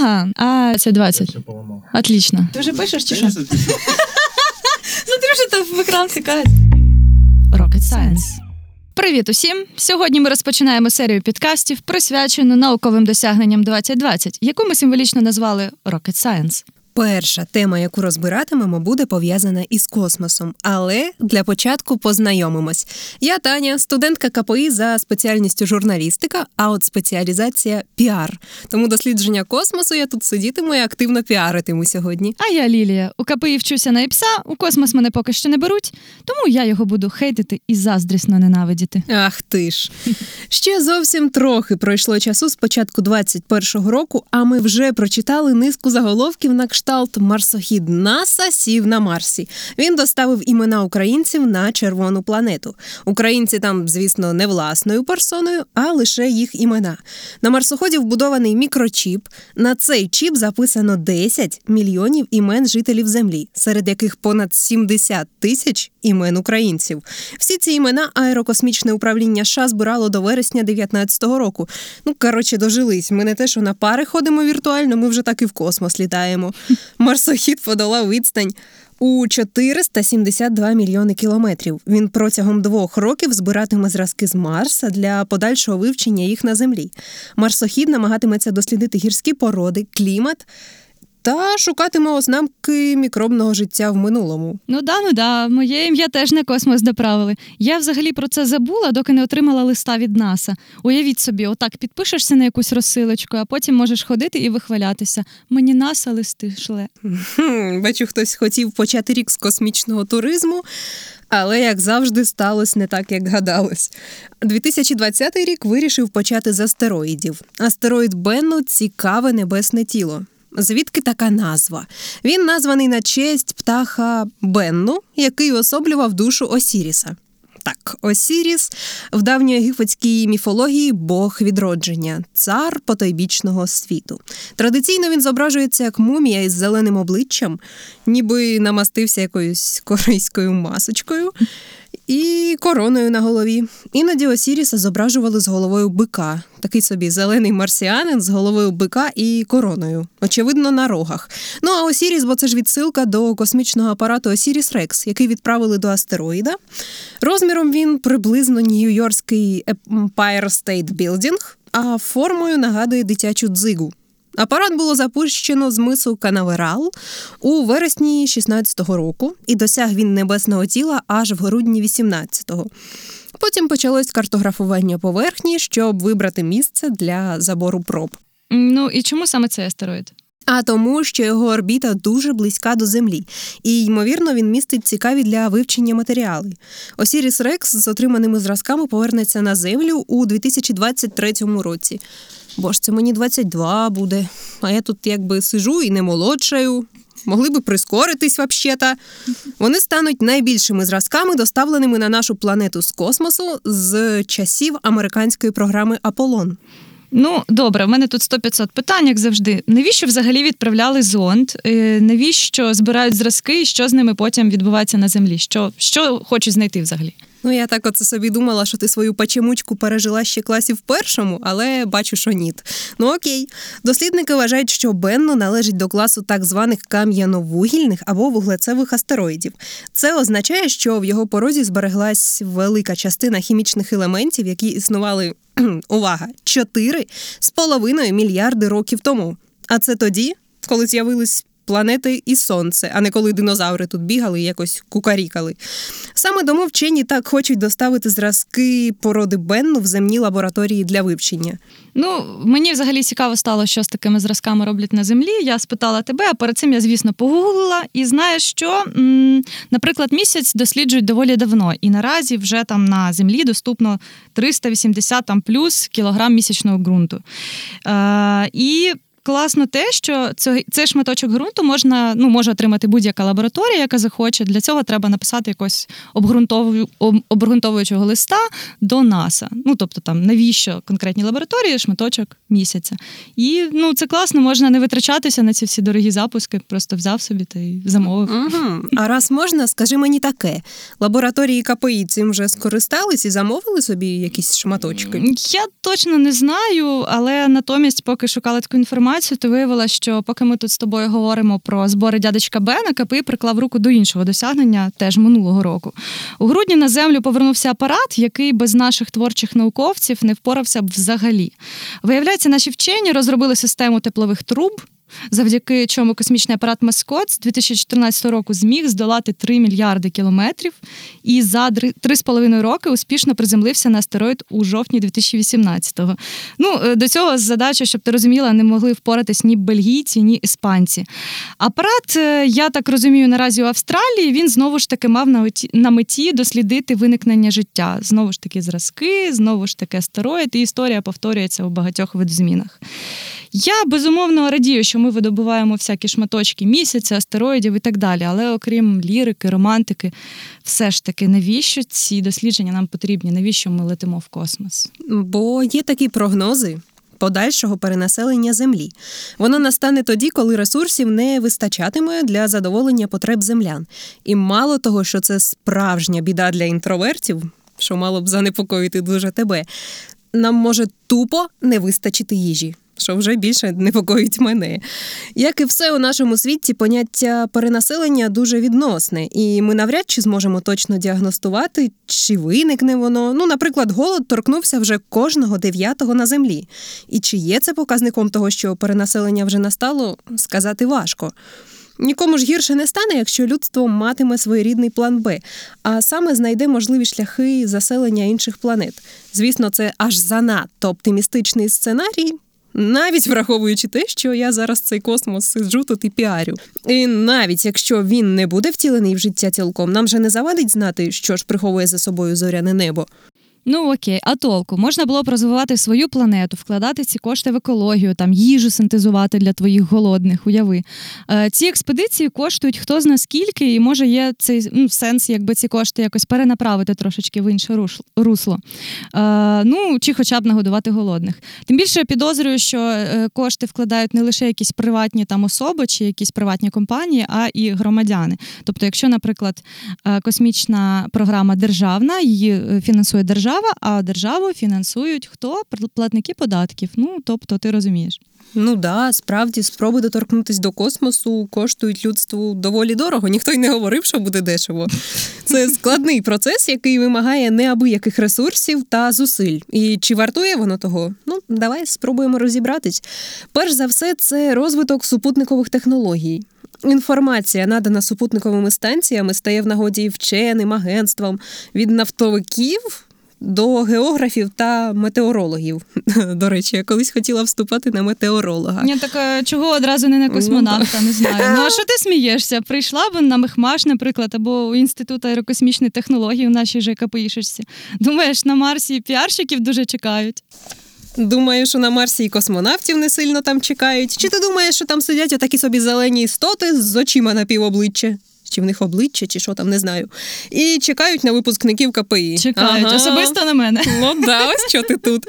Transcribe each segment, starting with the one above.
Ага, а це 20. Все поламав. Отлично. Ти вже пишеш чи що? Смотри, що там в екран цікавить. Rocket Science. Привіт усім! Сьогодні ми розпочинаємо серію підкастів, присвячену науковим досягненням 2020, яку ми символічно назвали Rocket Science. Перша тема, яку розбиратимемо, буде пов'язана із космосом. Але для початку познайомимось. Я Таня, студентка КПІ за спеціальністю журналістика, а от спеціалізація піар. Тому дослідження космосу я тут сидітиму і активно піаритиму сьогодні. А я Лілія. У КПІ вчуся на ІПСА, у космос мене поки що не беруть, тому я його буду хейтити і заздрісно ненавидіти. Ах ти ж. Ще зовсім трохи пройшло часу з початку 21-го року, а ми вже прочитали низку заголовків на кшталт Марсохід НАСА сів на Марсі. Він доставив імена українців на червону планету. Українці там, звісно, не власною персоною, а лише їх імена. На марсоході вбудований мікрочіп. На цей чіп записано 10 мільйонів імен жителів Землі, серед яких понад 70 тисяч імен українців. Всі ці імена аерокосмічне управління США збирало до вересня 19-го року. Ну коротше, дожились. Ми не те, що на пари ходимо віртуально, ми вже так і в космос літаємо. Марсохід подолав відстань. У 472 мільйони кілометрів він протягом двох років збиратиме зразки з Марса для подальшого вивчення їх на землі. Марсохід намагатиметься дослідити гірські породи, клімат та шукатиме ознаки мікробного життя в минулому. Ну да, ну да, моє ім'я теж на космос доправили. Я взагалі про це забула, доки не отримала листа від НАСА. Уявіть собі, отак підпишешся на якусь розсилочку, а потім можеш ходити і вихвалятися. Мені НАСА листи шле. Хм, бачу, хтось хотів почати рік з космічного туризму. Але, як завжди, сталося не так, як гадалось. 2020 рік вирішив почати з астероїдів. Астероїд Бенну цікаве небесне тіло. Звідки така назва? Він названий на честь птаха Бенну, який особлював душу Осіріса. Так, Осіріс в давньоєгипетській міфології Бог відродження, цар потойбічного світу. Традиційно він зображується як мумія із зеленим обличчям, ніби намастився якоюсь корейською масочкою і короною на голові. Іноді Осіріса зображували з головою бика, такий собі зелений марсіанин з головою бика і короною, очевидно, на рогах. Ну а Осіріс, бо це ж відсилка до космічного апарату Осіріс Рекс, який відправили до астероїда. Розміром він приблизно Нью-Йоркський Empire State Building, а формою нагадує дитячу дзигу. Апарат було запущено з мису Канаверал у вересні 16-го року, і досяг він небесного тіла аж в грудні 18-го. Потім почалось картографування поверхні, щоб вибрати місце для забору проб. Ну і чому саме цей астероїд? А тому, що його орбіта дуже близька до Землі, і, ймовірно, він містить цікаві для вивчення матеріали. Осіріс Рекс з отриманими зразками повернеться на Землю у 2023 році. Бо ж це мені 22 буде, а я тут якби сижу і не молодшаю. Могли би прискоритись взагалі-то. Вони стануть найбільшими зразками, доставленими на нашу планету з космосу з часів американської програми Аполлон. Ну, добре, в мене тут 100-500 питань, як завжди. Навіщо взагалі відправляли зонд? Е, Навіщо збирають зразки і що з ними потім відбувається на землі? Що, що хочуть знайти взагалі? Ну, я так оце собі думала, що ти свою пачемучку пережила ще класів в першому, але бачу, що ні. Ну окей. Дослідники вважають, що Бенно належить до класу так званих кам'яновугільних або вуглецевих астероїдів. Це означає, що в його порозі збереглась велика частина хімічних елементів, які існували увага, 4 з половиною мільярди років тому. А це тоді, коли з'явились планети і сонце, а не коли динозаври тут бігали і якось кукарікали. Саме тому вчені так хочуть доставити зразки породи Бенну в земні лабораторії для вивчення. Ну, мені взагалі цікаво стало, що з такими зразками роблять на землі. Я спитала тебе, а перед цим я, звісно, погуглила і знаю, що, наприклад, місяць досліджують доволі давно, і наразі вже там на землі доступно 380 там плюс кілограм місячного ґрунту. Е, і класно те, що цей, шматочок ґрунту можна ну, може отримати будь-яка лабораторія, яка захоче. Для цього треба написати якось обґрунтовую, об- обґрунтовуючого листа до НАСА. Ну тобто, там навіщо конкретній лабораторії шматочок місяця. І ну це класно, можна не витрачатися на ці всі дорогі запуски, просто взяв собі та й замовив. Угу. А раз можна, скажи мені таке: лабораторії КПІ цим вже скористались і замовили собі якісь шматочки. Я точно не знаю, але натомість, поки шукала таку інформацію, інформацію, то виявила, що поки ми тут з тобою говоримо про збори дядечка Бена, КПІ приклав руку до іншого досягнення теж минулого року. У грудні на землю повернувся апарат, який без наших творчих науковців не впорався б взагалі. Виявляється, наші вчені розробили систему теплових труб завдяки чому космічний апарат Маскот з 2014 року зміг здолати 3 мільярди кілометрів і за 3,5 роки успішно приземлився на астероїд у жовтні 2018-го. Ну, е, до цього задача, щоб ти розуміла, не могли впоратись ні бельгійці, ні іспанці. Апарат, е, я так розумію, наразі у Австралії він знову ж таки мав на меті дослідити виникнення життя. Знову ж таки, зразки, знову ж таки астероїд, і історія повторюється у багатьох видозмінах. Я безумовно радію, що ми видобуваємо всякі шматочки місяця, астероїдів і так далі. Але окрім лірики, романтики, все ж таки, навіщо ці дослідження нам потрібні? Навіщо ми летимо в космос? Бо є такі прогнози. Подальшого перенаселення землі воно настане тоді, коли ресурсів не вистачатиме для задоволення потреб землян. І мало того, що це справжня біда для інтровертів, що мало б занепокоїти дуже тебе, нам може тупо не вистачити їжі що вже більше непокоїть мене. Як і все у нашому світі, поняття перенаселення дуже відносне, і ми навряд чи зможемо точно діагностувати, чи виникне воно. Ну, наприклад, голод торкнувся вже кожного дев'ятого на землі. І чи є це показником того, що перенаселення вже настало, сказати важко. Нікому ж гірше не стане, якщо людство матиме своєрідний план Б, а саме знайде можливі шляхи заселення інших планет. Звісно, це аж занадто оптимістичний сценарій, навіть враховуючи те, що я зараз цей космос сиджу тут і піарю. І навіть якщо він не буде втілений в життя цілком, нам же не завадить знати, що ж приховує за собою зоряне небо. Ну окей, а толку можна було б розвивати свою планету, вкладати ці кошти в екологію, там їжу синтезувати для твоїх голодних. Уяви е, ці експедиції коштують хто зна скільки, і може є цей ну, сенс, якби ці кошти якось перенаправити трошечки в інше русло. Е, ну чи хоча б нагодувати голодних. Тим більше я підозрюю, що е, кошти вкладають не лише якісь приватні там особи чи якісь приватні компанії, а і громадяни. Тобто, якщо, наприклад, космічна програма державна, її фінансує держава держава, а державу фінансують хто? Платники податків. Ну тобто, ти розумієш. Ну да, справді спроби доторкнутися до космосу коштують людству доволі дорого. Ніхто й не говорив, що буде дешево. Це складний процес, який вимагає неабияких ресурсів та зусиль. І чи вартує воно того? Ну, давай спробуємо розібратись. Перш за все, це розвиток супутникових технологій. Інформація, надана супутниковими станціями, стає в нагоді вченим агентствам від нафтовиків до географів та метеорологів. До речі, я колись хотіла вступати на метеоролога. Ні, так е, чого одразу не на ну, космонавта, не знаю. Ну а що ти смієшся? Прийшла б на Мехмаш, наприклад, або у Інститут аерокосмічної технології в нашій же КПІшечці. Думаєш, на Марсі піарщиків дуже чекають. Думаю, що на Марсі і космонавтів не сильно там чекають. Чи ти думаєш, що там сидять отакі собі зелені істоти з очима на півобличчя? Чи в них обличчя, чи що там, не знаю. І чекають на випускників КПІ. Чекають, ага. особисто на мене. Ну да, ось що ти тут.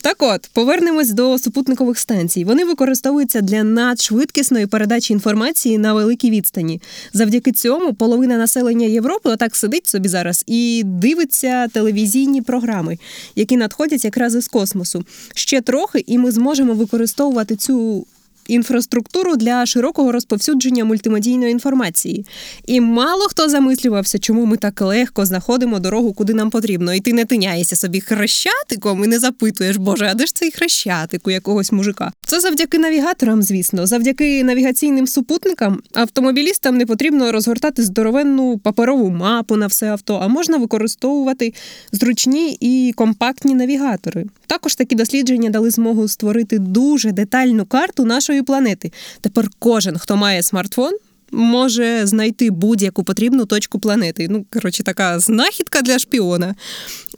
Так от, повернемось до супутникових станцій. Вони використовуються для надшвидкісної передачі інформації на великій відстані. Завдяки цьому половина населення Європи отак сидить собі зараз і дивиться телевізійні програми, які надходять якраз із космосу. Ще трохи, і ми зможемо використовувати цю інфраструктуру для широкого розповсюдження мультимедійної інформації. І мало хто замислювався, чому ми так легко знаходимо дорогу, куди нам потрібно. І ти не тиняєшся собі хрещатиком і не запитуєш, Боже, а де ж цей хрещатик у якогось мужика? Це завдяки навігаторам, звісно, завдяки навігаційним супутникам автомобілістам не потрібно розгортати здоровенну паперову мапу на все авто, а можна використовувати зручні і компактні навігатори. Також такі дослідження дали змогу створити дуже детальну карту нашої планети. Тепер кожен, хто має смартфон, може знайти будь-яку потрібну точку планети. Ну, коротше, така знахідка для шпіона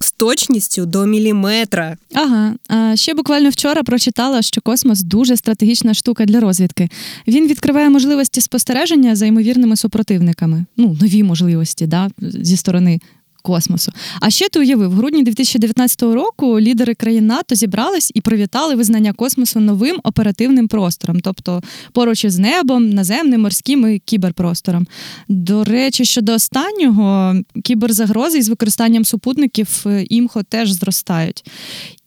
з точністю до міліметра. Ага, а ще буквально вчора прочитала, що космос дуже стратегічна штука для розвідки. Він відкриває можливості спостереження за ймовірними супротивниками. Ну, нові можливості, да, зі сторони космосу. А ще ти уявив, в грудні 2019 року лідери країн НАТО зібрались і привітали визнання космосу новим оперативним простором, тобто поруч із небом, наземним, морським і кіберпростором. До речі, щодо останнього кіберзагрози із використанням супутників е, імхо теж зростають.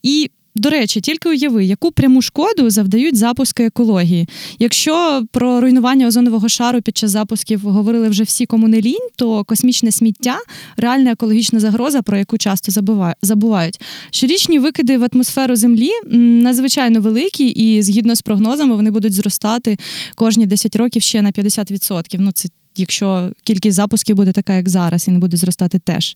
І До речі, тільки уяви, яку пряму шкоду завдають запуски екології. Якщо про руйнування озонового шару під час запусків говорили вже всі кому не лінь, то космічне сміття реальна екологічна загроза, про яку часто забувають. Щорічні викиди в атмосферу Землі надзвичайно великі, і згідно з прогнозами вони будуть зростати кожні 10 років ще на 50%. Ну це якщо кількість запусків буде така, як зараз, і не буде зростати теж.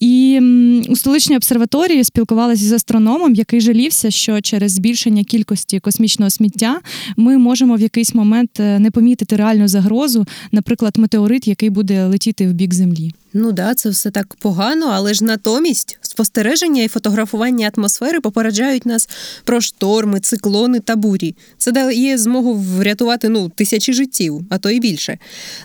І у столичній обсерваторії спілкувалася з астрономом, який жалівся, що через збільшення кількості космічного сміття ми можемо в якийсь момент е, не помітити реальну загрозу, наприклад, метеорит, який буде летіти в бік Землі. Ну да, це все так погано, але ж натомість спостереження і фотографування атмосфери попереджають нас про шторми, циклони та бурі. Це дає змогу врятувати ну тисячі життів, а то і більше.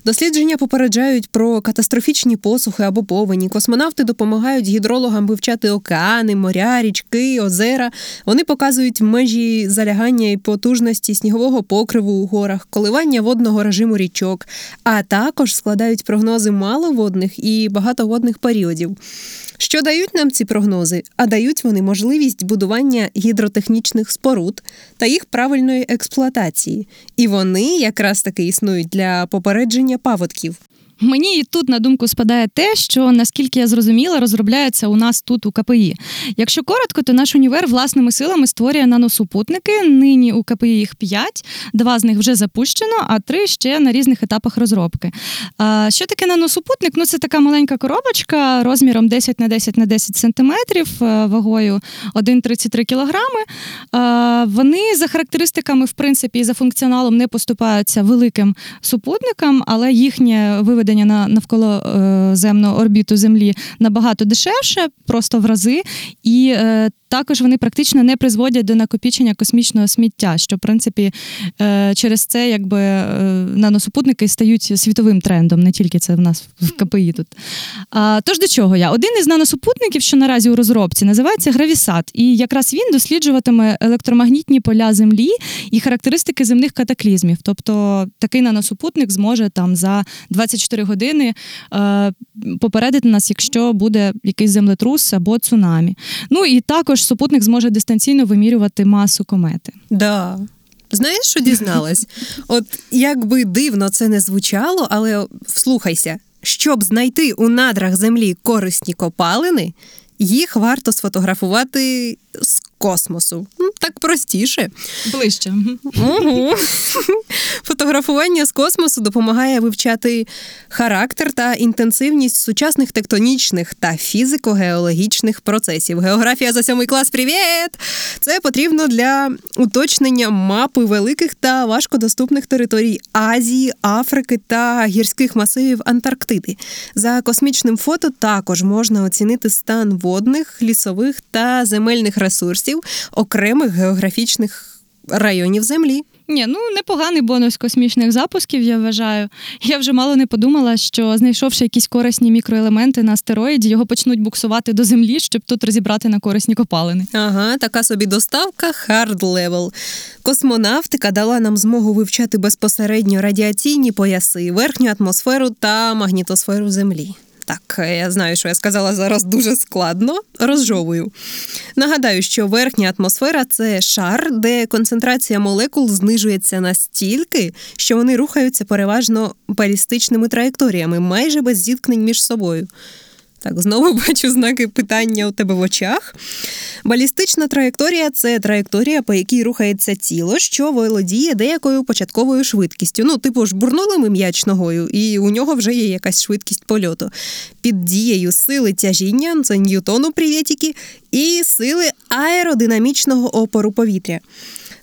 Дослідження попереджають про катастрофічні посухи або повені. Космонавти допомагають гідрологам вивчати океани, моря, річки, озера. Вони показують межі залягання і потужності снігового покриву у горах, коливання водного режиму річок, а також складають прогнози маловодних і багатоводних періодів. Що дають нам ці прогнози? А дають вони можливість будування гідротехнічних споруд та їх правильної експлуатації. І вони якраз таки існують для попередження паводків. Мені і тут на думку спадає те, що наскільки я зрозуміла, розробляється у нас тут у КПІ. Якщо коротко, то наш універ власними силами створює наносупутники. Нині у КПІ їх п'ять, два з них вже запущено, а три ще на різних етапах розробки. А, Що таке наносупутник? Ну це така маленька коробочка розміром 10 на 10 на 10 сантиметрів, е, вагою 1,33 кілограми. Вони за характеристиками, в принципі, і за функціоналом не поступаються великим супутникам, але їхнє виведення виведення на навколо е, земну орбіту Землі набагато дешевше, просто в рази. І е, також вони практично не призводять до накопічення космічного сміття, що в принципі е, через це якби наносупутники стають світовим трендом, не тільки це в нас в КПІ тут. Тож до чого я? Один із наносупутників, що наразі у розробці, називається Гравісат, і якраз він досліджуватиме електромагнітні поля Землі і характеристики земних катаклізмів. Тобто такий наносупутник зможе там за 24 24 години е, попередити нас, якщо буде якийсь землетрус або цунамі. Ну і також супутник зможе дистанційно вимірювати масу комети. Да. Знаєш, що дізналась? От як би дивно це не звучало, але вслухайся, щоб знайти у надрах землі корисні копалини, їх варто сфотографувати з космосу. Ну, так простіше. Ближче. Угу. Фотографування з космосу допомагає вивчати характер та інтенсивність сучасних тектонічних та фізико-геологічних процесів. Географія за сьомий клас. Привіт! Це потрібно для уточнення мапи великих та важкодоступних територій Азії, Африки та гірських масивів Антарктиди. За космічним фото також можна оцінити стан водних, лісових та земельних ресурсів окремих географічних районів Землі. Ні, ну непоганий бонус космічних запусків, я вважаю. Я вже мало не подумала, що знайшовши якісь корисні мікроелементи на астероїді, його почнуть буксувати до землі, щоб тут розібрати на корисні копалини. Ага, така собі доставка hard level. Космонавтика дала нам змогу вивчати безпосередньо радіаційні пояси, верхню атмосферу та магнітосферу Землі. Так, я знаю, що я сказала зараз дуже складно. Розжовую. Нагадаю, що верхня атмосфера це шар, де концентрація молекул знижується настільки, що вони рухаються переважно балістичними траєкторіями, майже без зіткнень між собою. Так, знову бачу знаки питання у тебе в очах. Балістична траєкторія це траєкторія, по якій рухається тіло, що володіє деякою початковою швидкістю. Ну, типу ж бурнули ми м'яч ногою, і у нього вже є якась швидкість польоту. Під дією сили тяжіння, це Ньютону привітіки, і сили аеродинамічного опору повітря.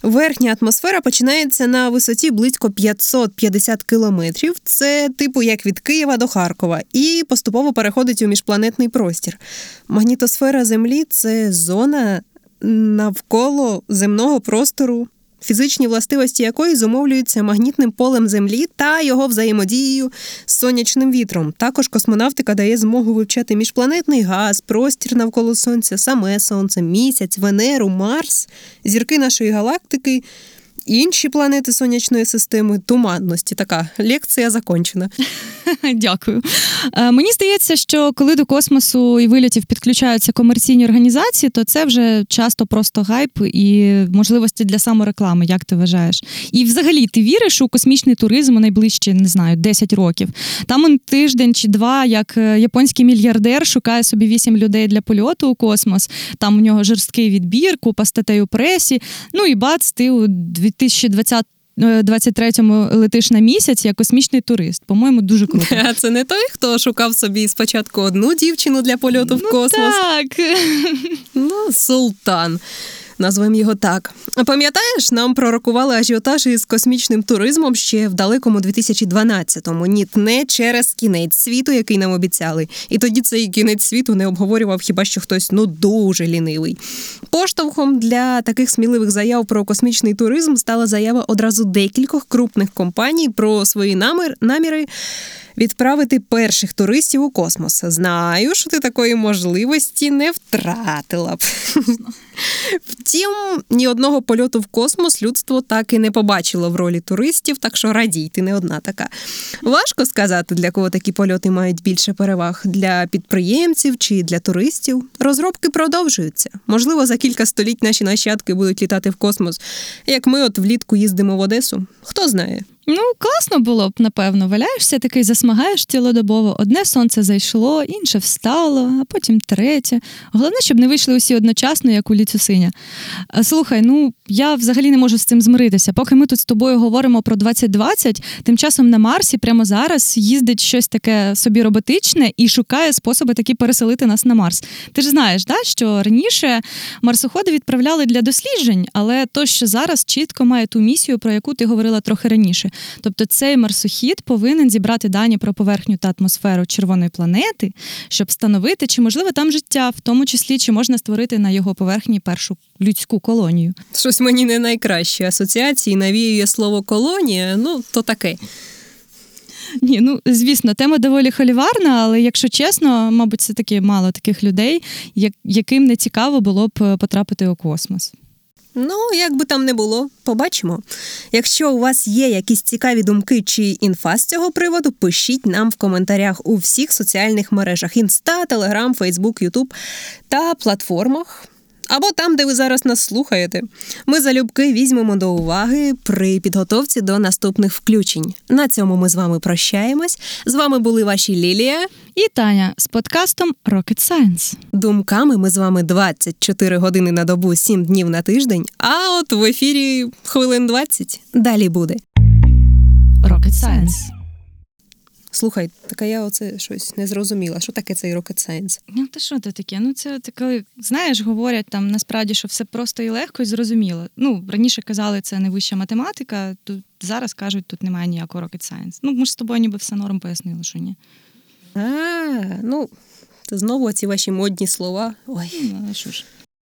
Верхня атмосфера починається на висоті близько 550 кілометрів. Це типу як від Києва до Харкова, і поступово переходить у міжпланетний простір. Магнітосфера Землі це зона навколо земного простору фізичні властивості якої зумовлюються магнітним полем Землі та його взаємодією з сонячним вітром. Також космонавтика дає змогу вивчати міжпланетний газ, простір навколо Сонця, саме Сонце, місяць, Венеру, Марс, зірки нашої галактики. Інші планети сонячної системи туманності. Така лекція закончена. Дякую. Е, Мені здається, що коли до космосу і вильотів підключаються комерційні організації, то це вже часто просто гайп і можливості для самореклами, як ти вважаєш? І взагалі ти віриш у космічний туризм у найближчі, не знаю, 10 років. Там он тиждень чи два, як е, японський мільярдер шукає собі вісім людей для польоту у космос. Там у нього жорсткий відбір, купа статей у пресі. Ну і бац, ти у 2020 23-му летиш на місяць як космічний турист. По-моєму, дуже круто. А це не той, хто шукав собі спочатку одну дівчину для польоту в Ну, космос. Так. Ну, султан. Назвемо його так. Пам'ятаєш, нам пророкували ажіотаж із космічним туризмом ще в далекому 2012-му. Ні, не через кінець світу, який нам обіцяли. І тоді цей кінець світу не обговорював хіба що хтось ну дуже лінивий. Поштовхом для таких сміливих заяв про космічний туризм стала заява одразу декількох крупних компаній про свої намір, наміри відправити перших туристів у космос. Знаю, що ти такої можливості не втратила б. Втім, ні одного польоту в космос людство так і не побачило в ролі туристів, так що радій, ти не одна така. Важко сказати, для кого такі польоти мають більше переваг для підприємців чи для туристів. Розробки продовжуються. Можливо, за кілька століть наші нащадки будуть літати в космос, як ми от влітку їздимо в Одесу. Хто знає? Ну, класно було б, напевно. Валяєшся такий, засмагаєш цілодобово. Одне сонце зайшло, інше встало, а потім третє. Головне, щоб не вийшли усі одночасно, як у ліцю синя. Слухай, ну я взагалі не можу з цим змиритися. Поки ми тут з тобою говоримо про 2020, тим часом на Марсі прямо зараз їздить щось таке собі роботичне і шукає способи такі переселити нас на Марс. Ти ж знаєш, да, що раніше марсоходи відправляли для досліджень, але то, що зараз чітко має ту місію, про яку ти говорила трохи раніше. Тобто цей марсохід повинен зібрати дані про поверхню та атмосферу червоної планети, щоб встановити, чи можливе там життя, в тому числі чи можна створити на його поверхні першу людську колонію. Щось мені не найкращі асоціації навіює слово колонія, ну то таке. Ні, ну звісно, тема доволі холіварна, але якщо чесно, мабуть, це таки мало таких людей, яким не цікаво було б е, потрапити у космос. Ну, як би там не було, побачимо. Якщо у вас є якісь цікаві думки чи інфа з цього приводу, пишіть нам в коментарях у всіх соціальних мережах: Інста, Телеграм, Фейсбук, Ютуб та платформах. Або там, де ви зараз нас слухаєте. Ми залюбки візьмемо до уваги при підготовці до наступних включень. На цьому ми з вами прощаємось. З вами були ваші Лілія. І Таня з подкастом Rocket Science. Думками ми з вами 24 години на добу, 7 днів на тиждень. А от в ефірі хвилин 20. Далі буде. Rocket Science. Слухай, така я оце щось не зрозуміла. Що таке цей rocket science? Ну, та що це таке? Ну, це коли знаєш, говорять там насправді, що все просто і легко і зрозуміло. Ну, раніше казали, це не вища математика, тут зараз кажуть, тут немає ніякого rocket science. Ну, ми ж з тобою ніби все норм пояснили, що ні. А, ну, це знову ці ваші модні слова. Ой. Ну, що ж.